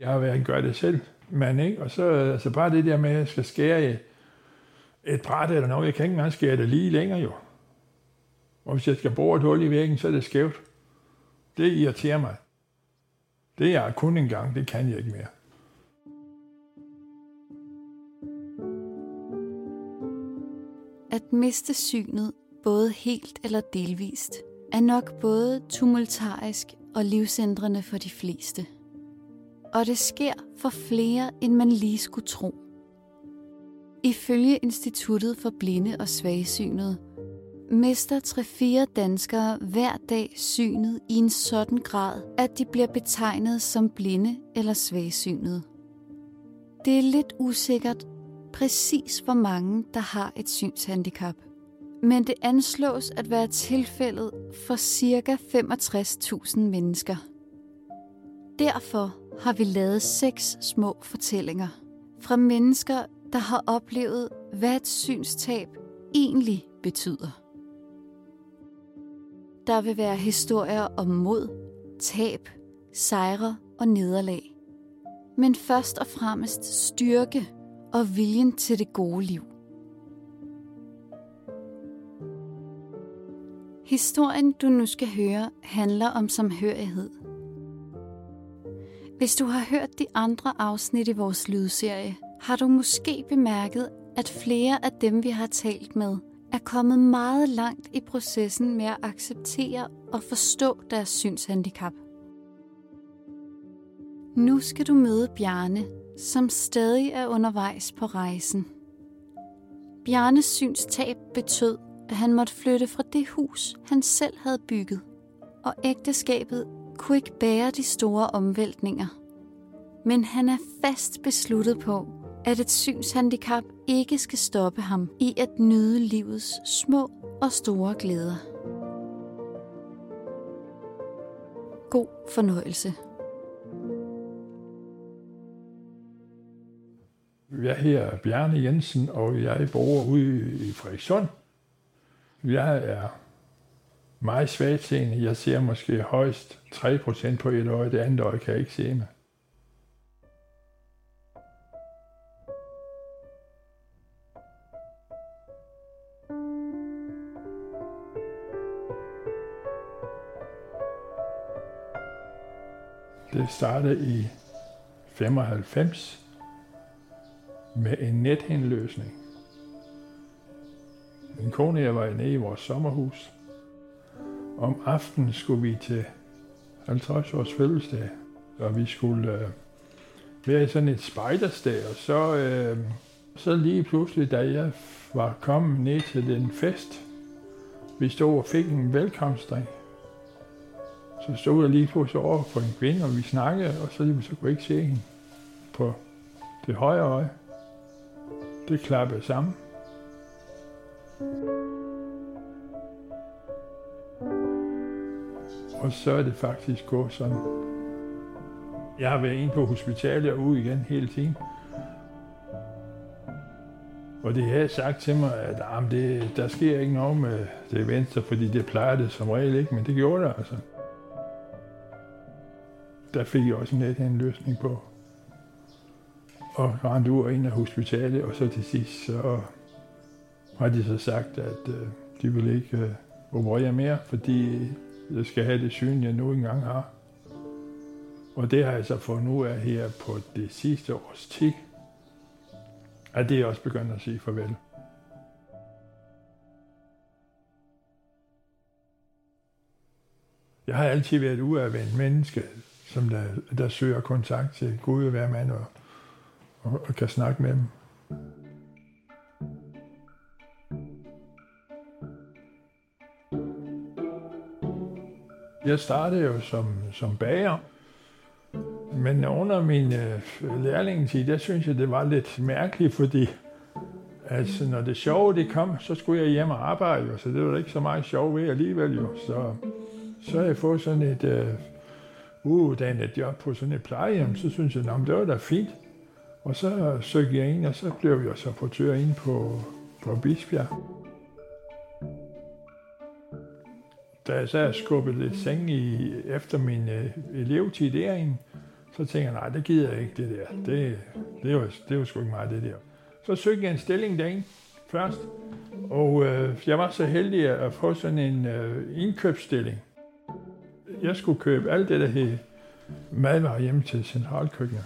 Jeg har været en gør det selv mand, ikke? Og så altså bare det der med, at jeg skal skære et, et bræt eller noget. Jeg kan ikke engang skære det lige længere jo. Og hvis jeg skal bruge et hul i væggen, så er det skævt. Det irriterer mig. Det er kun en gang, det kan jeg ikke mere. At miste synet, både helt eller delvist, er nok både tumultarisk og livsændrende for de fleste. Og det sker for flere, end man lige skulle tro. Ifølge Instituttet for Blinde og Svagsynede mister 3-4 danskere hver dag synet i en sådan grad, at de bliver betegnet som blinde eller svagsynede. Det er lidt usikkert præcis hvor mange, der har et synshandicap. Men det anslås at være tilfældet for ca. 65.000 mennesker. Derfor har vi lavet seks små fortællinger fra mennesker, der har oplevet, hvad et synstab egentlig betyder. Der vil være historier om mod, tab, sejre og nederlag. Men først og fremmest styrke og viljen til det gode liv. Historien, du nu skal høre, handler om samhørighed. Hvis du har hørt de andre afsnit i vores lydserie, har du måske bemærket, at flere af dem, vi har talt med, er kommet meget langt i processen med at acceptere og forstå deres synshandicap. Nu skal du møde Bjarne, som stadig er undervejs på rejsen. Bjarnes synstab betød, at han måtte flytte fra det hus, han selv havde bygget, og ægteskabet kunne ikke bære de store omvæltninger. Men han er fast besluttet på, at et synshandicap ikke skal stoppe ham i at nyde livets små og store glæder. God fornøjelse. Jeg hedder Bjarne Jensen, og jeg bor ude i Frederikssund. Jeg er meget svagtseende. Jeg ser måske højst 3% på et øje, det andet øje kan jeg ikke se med. Det startede i 95 med en nethenløsning. Min kone og jeg var nede i vores sommerhus. Om aftenen skulle vi til 50 års fødselsdag, og vi skulle øh, være i sådan et spejdersdag, og så, øh, så lige pludselig, da jeg var kommet ned til den fest, vi stod og fik en velkomstdrink, så stod jeg lige pludselig over for en kvinde, og vi snakkede, og så, lige, så kunne jeg ikke se hende på det højre øje. Det klappede sammen. Og så er det faktisk gået sådan. Jeg har været inde på hospitalet og ude igen hele tiden. Og det havde sagt til mig, at ah, det, der sker ikke noget med det venstre, fordi det plejer det som regel ikke, men det gjorde det altså. Der fik jeg også net en løsning på og rendte ud ind af hospitalet, og så til sidst så har de så sagt, at øh, de vil ikke øh, operere mere, fordi jeg skal have det syn, jeg nu engang har. Og det har jeg så fået nu af her på det sidste års tid, at det er også begyndt at sige farvel. Jeg har altid været uafvendt menneske, som der, der søger kontakt til Gud og hver mand og og, og kan snakke med dem. Jeg startede jo som, som bager, men under min øh, lærlingetid, der synes jeg, det var lidt mærkeligt, fordi altså, når det sjove det kom, så skulle jeg hjem og arbejde, jo, så det var ikke så meget sjov ved alligevel jo. Så, så jeg fået sådan et øh, uuddannet job på sådan et plejehjem, så synes jeg, at det var da fint. Og så øh, søgte jeg ind, og så blev jeg så portør ind på, på Bisbjerg. Da jeg så skubbet lidt seng i, efter min øh, elevtid derinde, Så tænkte jeg, nej, det gider jeg ikke, det der. Det, det, var, det var sgu ikke meget, det der. Så søgte jeg en stilling derinde først, og øh, jeg var så heldig at få sådan en øh, indkøbsstilling. Jeg skulle købe alt det, der hed madvarer hjem til centralkøkkenet.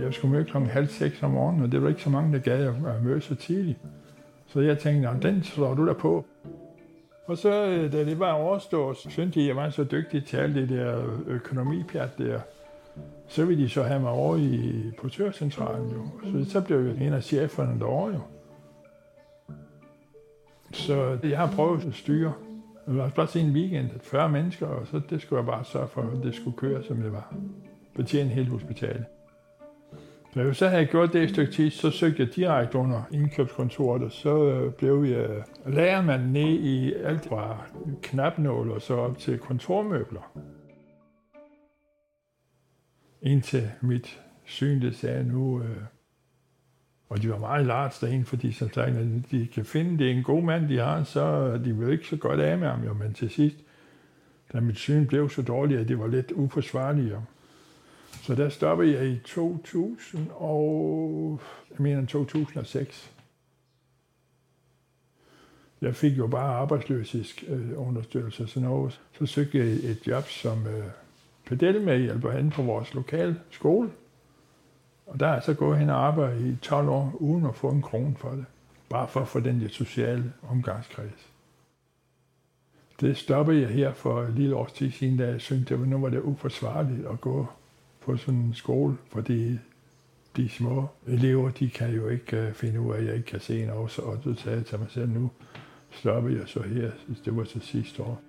Jeg skulle møde klokken halv seks om morgenen, og det var ikke så mange, der gad at møde så tidligt. Så jeg tænkte, den slår du der på. Og så, øh, da det var overstået, så syntes de, at jeg var så dygtig til alt det der økonomipjat der. Så ville de så have mig over i portørcentralen jo. Så, så blev jeg en af cheferne derovre jo. Så jeg har prøvet at styre. Det var bare en weekend, 40 mennesker, og så det skulle jeg bare sørge for, at det skulle køre, som det var. Betjene hele hospitalet. Når jeg så havde gjort det et stykke tid, så søgte jeg direkte under indkøbskontoret, og så øh, blev jeg øh, lærermand ned i alt fra knapnål og så op til kontormøbler. Indtil mit syn, det sagde nu, øh, og de var meget larts derinde, fordi som sagt, når de kan finde, det er en god mand, de har, så de vil ikke så godt af med ham, jo. men til sidst, da mit syn blev så dårligt, at det var lidt uforsvarligt, jo. Så der stoppede jeg i 2000 og, jeg mener 2006. Jeg fik jo bare arbejdsløshedsunderstøttelse og sådan noget. Så søgte jeg et job som øh, pedelmedhjælper hen på vores lokale skole. Og der er jeg så gået hen og arbejdet i 12 år, uden at få en krone for det. Bare for at få den der sociale omgangskreds. Det stoppede jeg her for et lille års tid siden, da jeg syntes, at nu var det uforsvarligt at gå på sådan en skole, fordi de små elever, de kan jo ikke øh, finde ud af, at jeg ikke kan se noget, og så sagde jeg til mig selv, nu stopper jeg så her, det var så sidste år.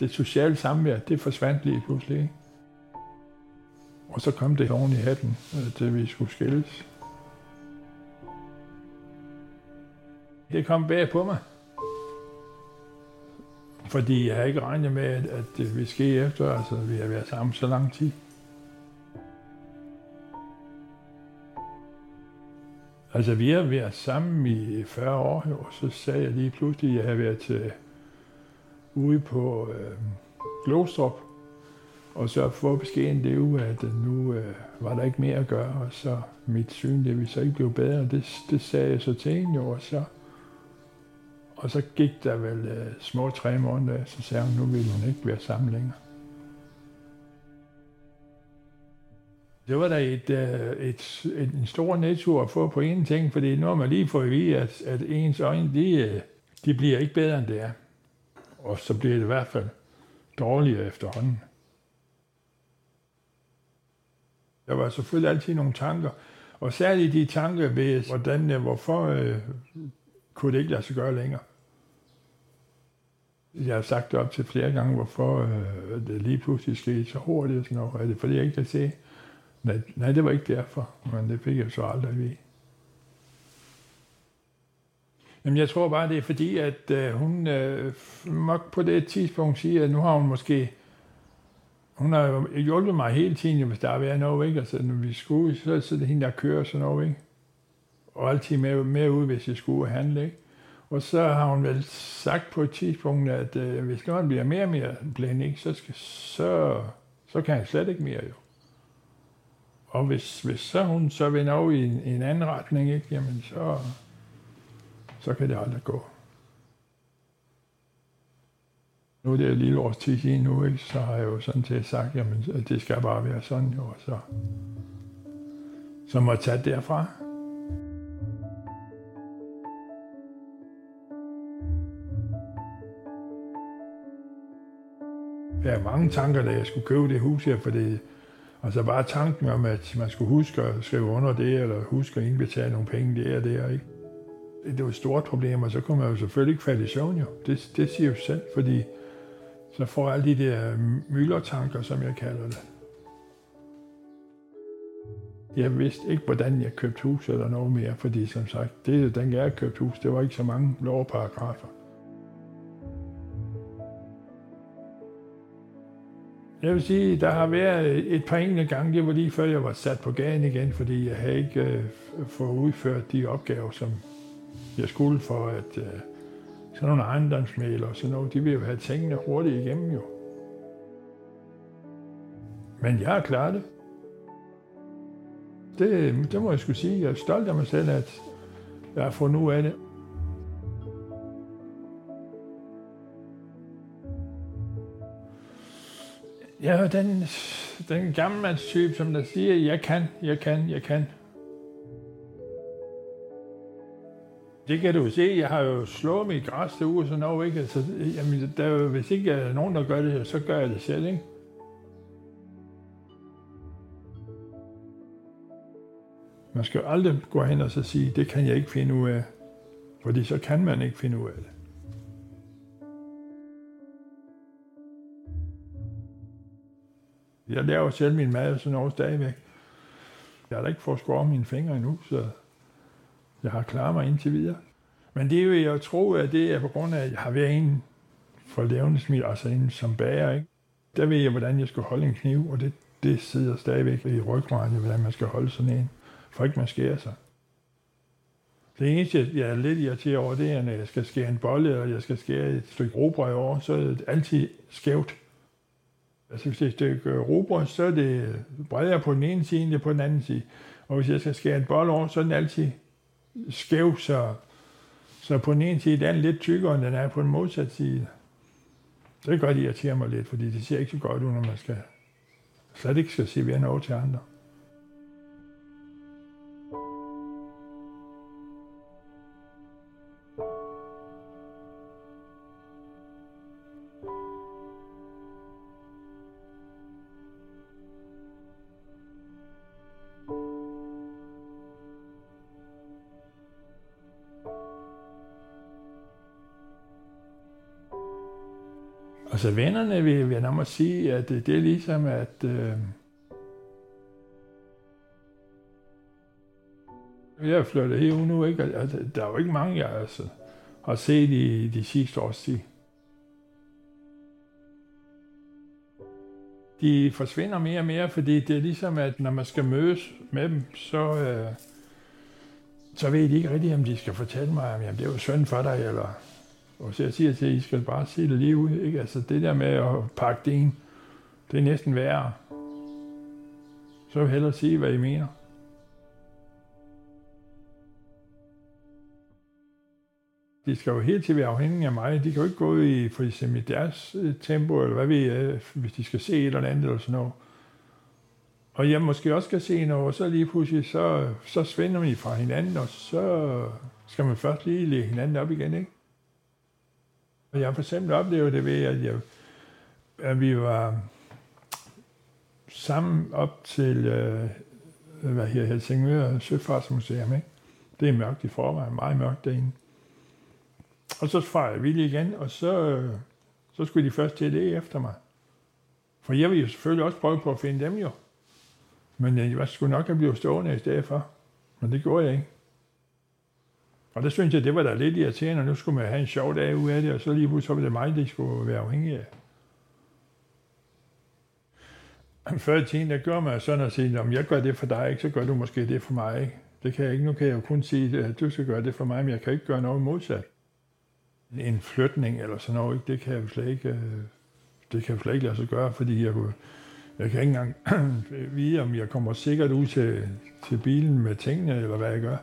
Det sociale samvær, det forsvandt lige pludselig. Ikke? Og så kom det oven i hatten, øh, at vi skulle skilles. Det kom bag på mig. Fordi jeg har ikke regnet med, at det ville ske efter, altså vi har været sammen så lang tid. Altså vi har været sammen i 40 år, og så sagde jeg lige pludselig, at jeg havde været til, ude på øh, Glostrup, og så få beskeden det jo, at nu øh, var der ikke mere at gøre, og så mit syn, det ville så ikke blive bedre. Det, det sagde jeg så til hende jo, og så og så gik der vel uh, små tre måneder, så sagde hun, nu ville hun ikke være sammen længere. Det var da et, uh, et, et, en stor nedtur at få på en ting, fordi nu har man lige fået at vide, at, at ens øjne, de, øh, de bliver ikke bedre, end det er. Og så bliver det i hvert fald dårligere efterhånden. Der var selvfølgelig altid nogle tanker, og særligt de tanker ved, hvordan, hvorfor øh, kunne det ikke lade sig gøre længere. Jeg har sagt det op til flere gange, hvorfor øh, det lige pludselig skete så hurtigt og sådan noget. Er det fordi, jeg ikke kan se? Nej, nej, det var ikke derfor, men det fik jeg så aldrig ved. Jamen, jeg tror bare, det er fordi, at øh, hun øh, nok på det tidspunkt siger, at nu har hun måske... Hun har jo hjulpet mig hele tiden, hvis der har været noget, ikke? Altså, når vi skulle, så, så er det hende, der kører sådan noget, ikke? Og altid med, med ud, hvis jeg skulle handle, ikke? Og så har hun vel sagt på et tidspunkt, at øh, hvis nu han bliver mere og mere blind, ikke, så, skal, så, så kan han slet ikke mere jo. Og hvis, hvis så hun så vender over i en, en anden retning, ikke, jamen så, så kan det aldrig gå. Nu er det et lille års tid siden nu, ikke, så har jeg jo sådan til sagt, jamen det skal bare være sådan jo, og så, så må jeg tage derfra. Jeg har mange tanker, da jeg skulle købe det hus her, for det, altså bare tanken om, at man skulle huske at skrive under det, eller huske at indbetale nogle penge der og der, ikke? Det var et stort problem, og så kunne man jo selvfølgelig ikke falde i søvn, jo. Det, det siger jo selv, fordi så får alle de der myldertanker, som jeg kalder det. Jeg vidste ikke, hvordan jeg købte hus eller noget mere, fordi som sagt, det, dengang jeg købte hus, det var ikke så mange lovparagrafer. Jeg vil sige, der har været et par enkelte gange, det var lige før jeg var sat på gaden igen, fordi jeg havde ikke øh, fået udført de opgaver, som jeg skulle for at øh, sådan nogle ejendomsmæler og sådan noget, de vil jo have tingene hurtigt igennem jo. Men jeg har klaret det. det. Det må jeg skulle sige. Jeg er stolt af mig selv, at jeg har fundet ud af det. Jeg er den, den gamle type, som der siger, jeg kan, jeg kan, jeg kan. Det kan du se, jeg har jo slået mit græs til uge, så når ikke? Altså, jamen, der, hvis ikke er nogen, der gør det, så gør jeg det selv, ikke? Man skal aldrig gå hen og så sige, det kan jeg ikke finde ud af. Fordi så kan man ikke finde ud af det. Jeg laver selv min mad sådan noget stadigvæk. Jeg har da ikke fået skåret mine fingre endnu, så jeg har klaret mig indtil videre. Men det er jo, jeg tror, at det er på grund af, at jeg har været en for levnedsmid, altså en som bager, ikke? Der ved jeg, hvordan jeg skal holde en kniv, og det, det sidder stadigvæk i ryggraden, hvordan man skal holde sådan en, for ikke man skærer sig. Det eneste, jeg er lidt irriteret over, det er, når jeg skal skære en bolle, eller jeg skal skære et stykke robrød over, så er det altid skævt. Altså hvis det er et stykke øh, robrød, så er det bredere på den ene side, end det på den anden side. Og hvis jeg skal skære en bolle over, så er den altid skæv, så, så på den ene side er den lidt tykkere, end den er på den modsatte side. Det kan godt irritere mig lidt, fordi det ser ikke så godt ud, når man skal slet ikke skal se noget til andre. Altså vennerne vil, jeg nærmere sige, at det, det er ligesom, at øh, jeg er flyttet her nu, ikke? Altså, der er jo ikke mange, jeg altså, har set i de sidste års tid. De forsvinder mere og mere, fordi det er ligesom, at når man skal mødes med dem, så, øh, så ved de ikke rigtigt, om de skal fortælle mig, om det er jo synd for dig, eller og så jeg siger til, at I skal bare se det lige ud. Ikke? Altså det der med at pakke det ind, det er næsten værre. Så vil jeg hellere sige, hvad I mener. De skal jo helt til være afhængige af mig. De kan jo ikke gå i for eksempel deres øh, tempo, eller hvad vi øh, hvis de skal se et eller andet eller sådan noget. Og jeg måske også skal se noget, og så lige pludselig, så, så svinder vi fra hinanden, og så skal man først lige lægge hinanden op igen, ikke? Og jeg har for eksempel oplevet det ved, at, jeg, at vi var sammen op til øh, hvad her, Helsingør Søfartsmuseum. Ikke? Det er mørkt i forvejen, meget mørkt derinde. Og så fejrede vi igen, og så, øh, så skulle de først til det efter mig. For jeg ville jo selvfølgelig også prøve på at finde dem jo. Men øh, jeg skulle nok have blevet stående i stedet for. Men det gjorde jeg ikke. Og der synes jeg, det var da lidt irriterende, og nu skulle man have en sjov dag ud af det, og så lige pludselig var det mig, det skulle være afhængig af. Før i tiden, der gør man sådan at sige, om jeg gør det for dig, ikke, så gør du måske det for mig. Ikke? Det kan jeg ikke. Nu kan jeg jo kun sige, at du skal gøre det for mig, men jeg kan ikke gøre noget modsat. En flytning eller sådan noget, ikke? det kan jeg jo slet ikke, øh, det kan jeg slet ikke lade sig gøre, fordi jeg, kunne, jeg kan ikke engang vide, om jeg kommer sikkert ud til, til bilen med tingene, eller hvad jeg gør.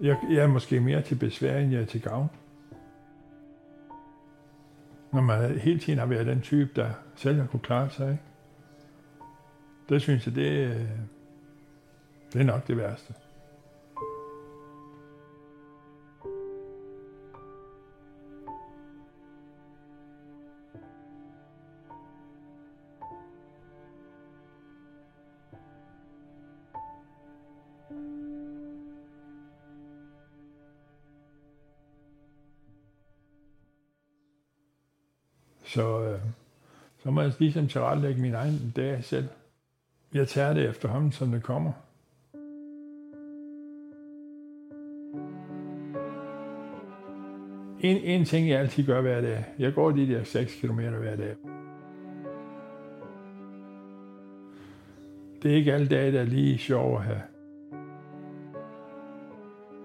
Jeg, jeg er måske mere til besvær, end jeg er til gavn. Når man hele tiden har været den type, der selv har kunne klare sig. Ikke? Det synes jeg, det, øh, det er nok det værste. Så må jeg ligesom tilrettelægge min egen dag selv. Jeg tager det efterhånden, som det kommer. En, en ting, jeg altid gør hver dag. Jeg går de der 6 km hver dag. det er ikke alle dage, der er lige sjov at have.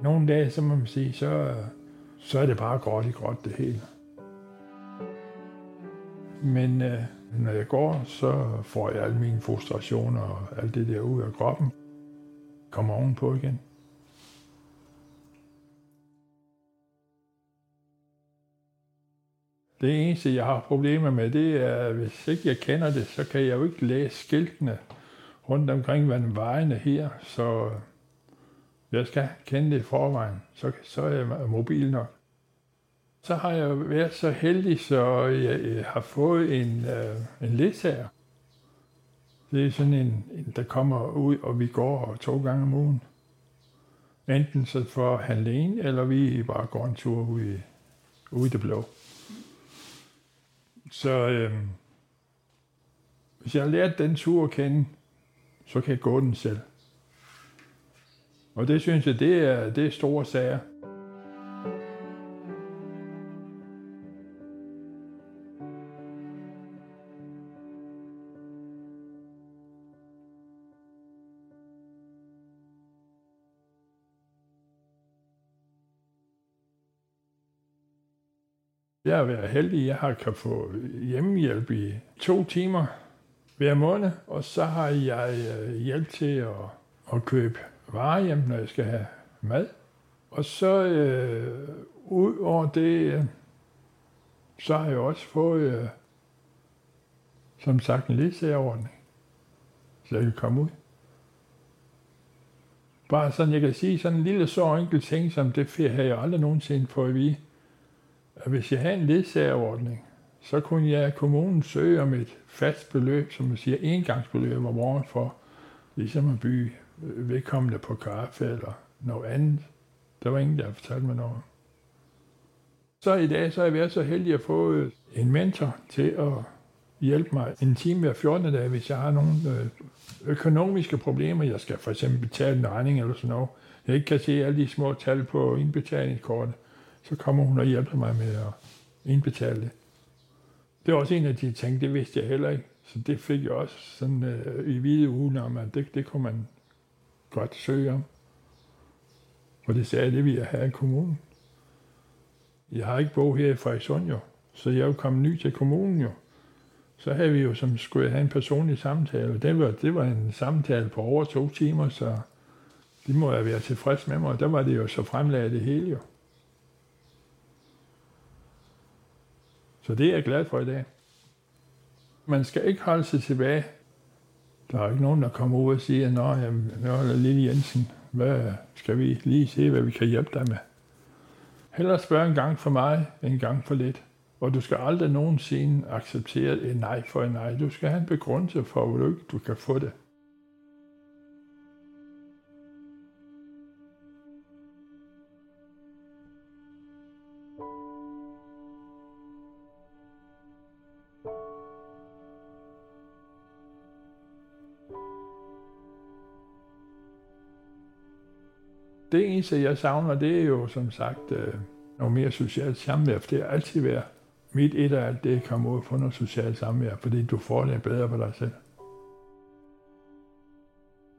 Nogle dage, så må man sige, så, så er det bare gråt i gråt det hele. Men øh, når jeg går, så får jeg alle mine frustrationer og alt det der ud af kroppen. Kommer ovenpå igen. Det eneste, jeg har problemer med, det er, at hvis ikke jeg kender det, så kan jeg jo ikke læse skiltene rundt omkring vejene her, så øh, jeg skal kende det i forvejen, så, så er jeg mobil nok. Så har jeg været så heldig, så jeg, har fået en, øh, en ledsager. Det er sådan en, en, der kommer ud, og vi går to gange om ugen. Enten så for han alene, eller vi bare går en tur ude i, ude i det blå. Så øh, hvis jeg har lært den tur at kende, så kan jeg gå den selv. Og det synes jeg, det er, det er store sager. Jeg har været heldig, jeg har kan få hjemmehjælp i to timer hver måned, og så har jeg øh, hjælp til at, at købe varer hjem, når jeg skal have mad. Og så øh, ud over det, øh, så har jeg også fået, øh, som sagt, en ledsagerordning, så jeg kan komme ud. Bare sådan, jeg kan sige sådan en lille så enkel ting, som det har jeg aldrig nogensinde fået at vide at hvis jeg havde en ledsagerordning, så kunne jeg kommunen søge om et fast beløb, som man siger engangsbeløb om året for ligesom at byde øh, vedkommende på kaffe eller noget andet. Der var ingen, der fortalte mig noget. Så i dag så er jeg været så heldig at få øh, en mentor til at hjælpe mig en time hver 14. dag, hvis jeg har nogle øh, økonomiske problemer. Jeg skal for eksempel betale en regning eller sådan noget. Jeg ikke kan se alle de små tal på indbetalingskortet så kommer hun og hjælper mig med at indbetale det. Det er også en af de ting, det vidste jeg heller ikke. Så det fik jeg også sådan øh, i hvide ugen om, at det, det kunne man godt søge om. Og det sagde det vi jeg have i kommunen. Jeg har ikke bo her i Frederikshund jo, så jeg er jo kommet ny til kommunen jo. Så havde vi jo, som skulle have en personlig samtale, og det var, det var en samtale på over to timer, så det må jeg være tilfreds med mig, og der var det jo så fremlagt det hele jo. Så det er jeg glad for i dag. Man skal ikke holde sig tilbage. Der er ikke nogen, der kommer ud og siger, Nå, jamen, nå Lille Jensen, hvad skal vi lige se, hvad vi kan hjælpe dig med? Heller spørge en gang for mig, en gang for lidt. Og du skal aldrig nogensinde acceptere et nej for et nej. Du skal have en begrundelse for, hvor du ikke du kan få det. Det eneste, jeg savner, det er jo som sagt øh, noget mere socialt samvær, for det har altid været mit et af alt det, kommer ud for noget socialt samvær, fordi du får det bedre på dig selv.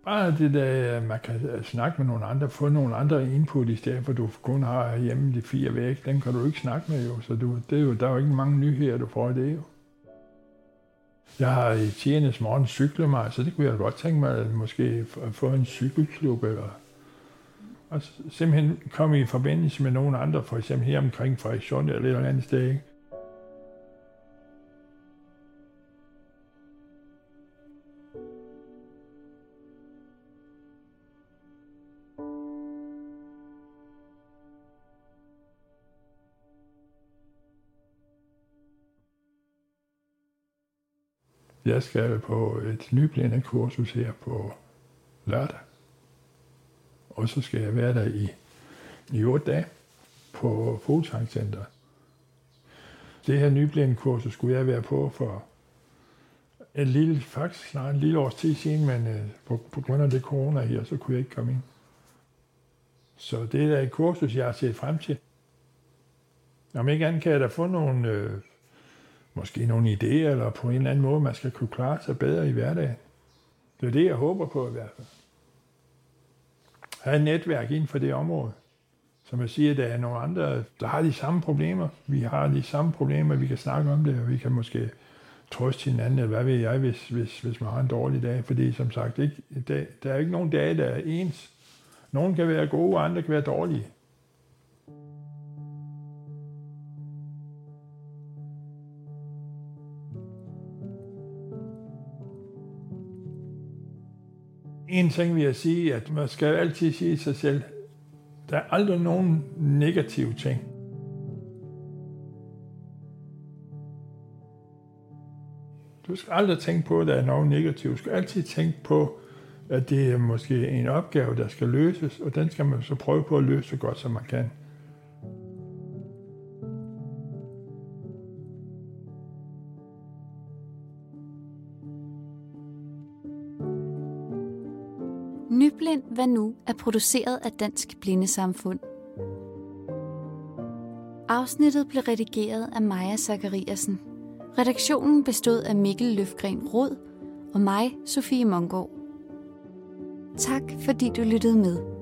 Bare det der, man kan øh, snakke med nogle andre, få nogle andre input i stedet for du kun har hjemme de fire væk, den kan du ikke snakke med jo, så du, det er jo, der er jo ikke mange nyheder, du får i det jo. Jeg har i tjenes morgen cyklet mig, så det kunne jeg godt tænke mig at måske få en cykelklub eller og simpelthen komme i forbindelse med nogle andre, for eksempel her omkring Frederikshund eller et eller andet sted. Ikke? Jeg skal på et nyplanet kursus her på lørdag og så skal jeg være der i, i 8 dage på Fuglsang Center. Det her nyblindkursus skulle jeg være på for en lille, faktisk snart en lille års tid siden, men øh, på, på grund af det corona her, så kunne jeg ikke komme ind. Så det er et kursus, jeg har set frem til. Om ikke andet kan jeg da få nogle, øh, måske nogle idéer, eller på en eller anden måde, man skal kunne klare sig bedre i hverdagen. Det er det, jeg håber på i hvert fald. Have et netværk inden for det område. Som jeg siger, der er nogle andre, der har de samme problemer. Vi har de samme problemer, vi kan snakke om det, og vi kan måske trøste hinanden, eller hvad ved jeg, hvis, hvis, hvis man har en dårlig dag. Fordi som sagt, ikke, der, der er ikke nogen dage, der er ens. Nogle kan være gode, og andre kan være dårlige. En ting vil jeg sige, at man skal altid sige sig selv, der er aldrig nogen negative ting. Du skal aldrig tænke på, at der er noget negativt. Du skal altid tænke på, at det er måske en opgave, der skal løses, og den skal man så prøve på at løse så godt, som man kan. Nyblind Hvad Nu er produceret af Dansk Blindesamfund. Afsnittet blev redigeret af Maja Zachariasen. Redaktionen bestod af Mikkel Løfgren Rod og mig, Sofie Mongård. Tak fordi du lyttede med.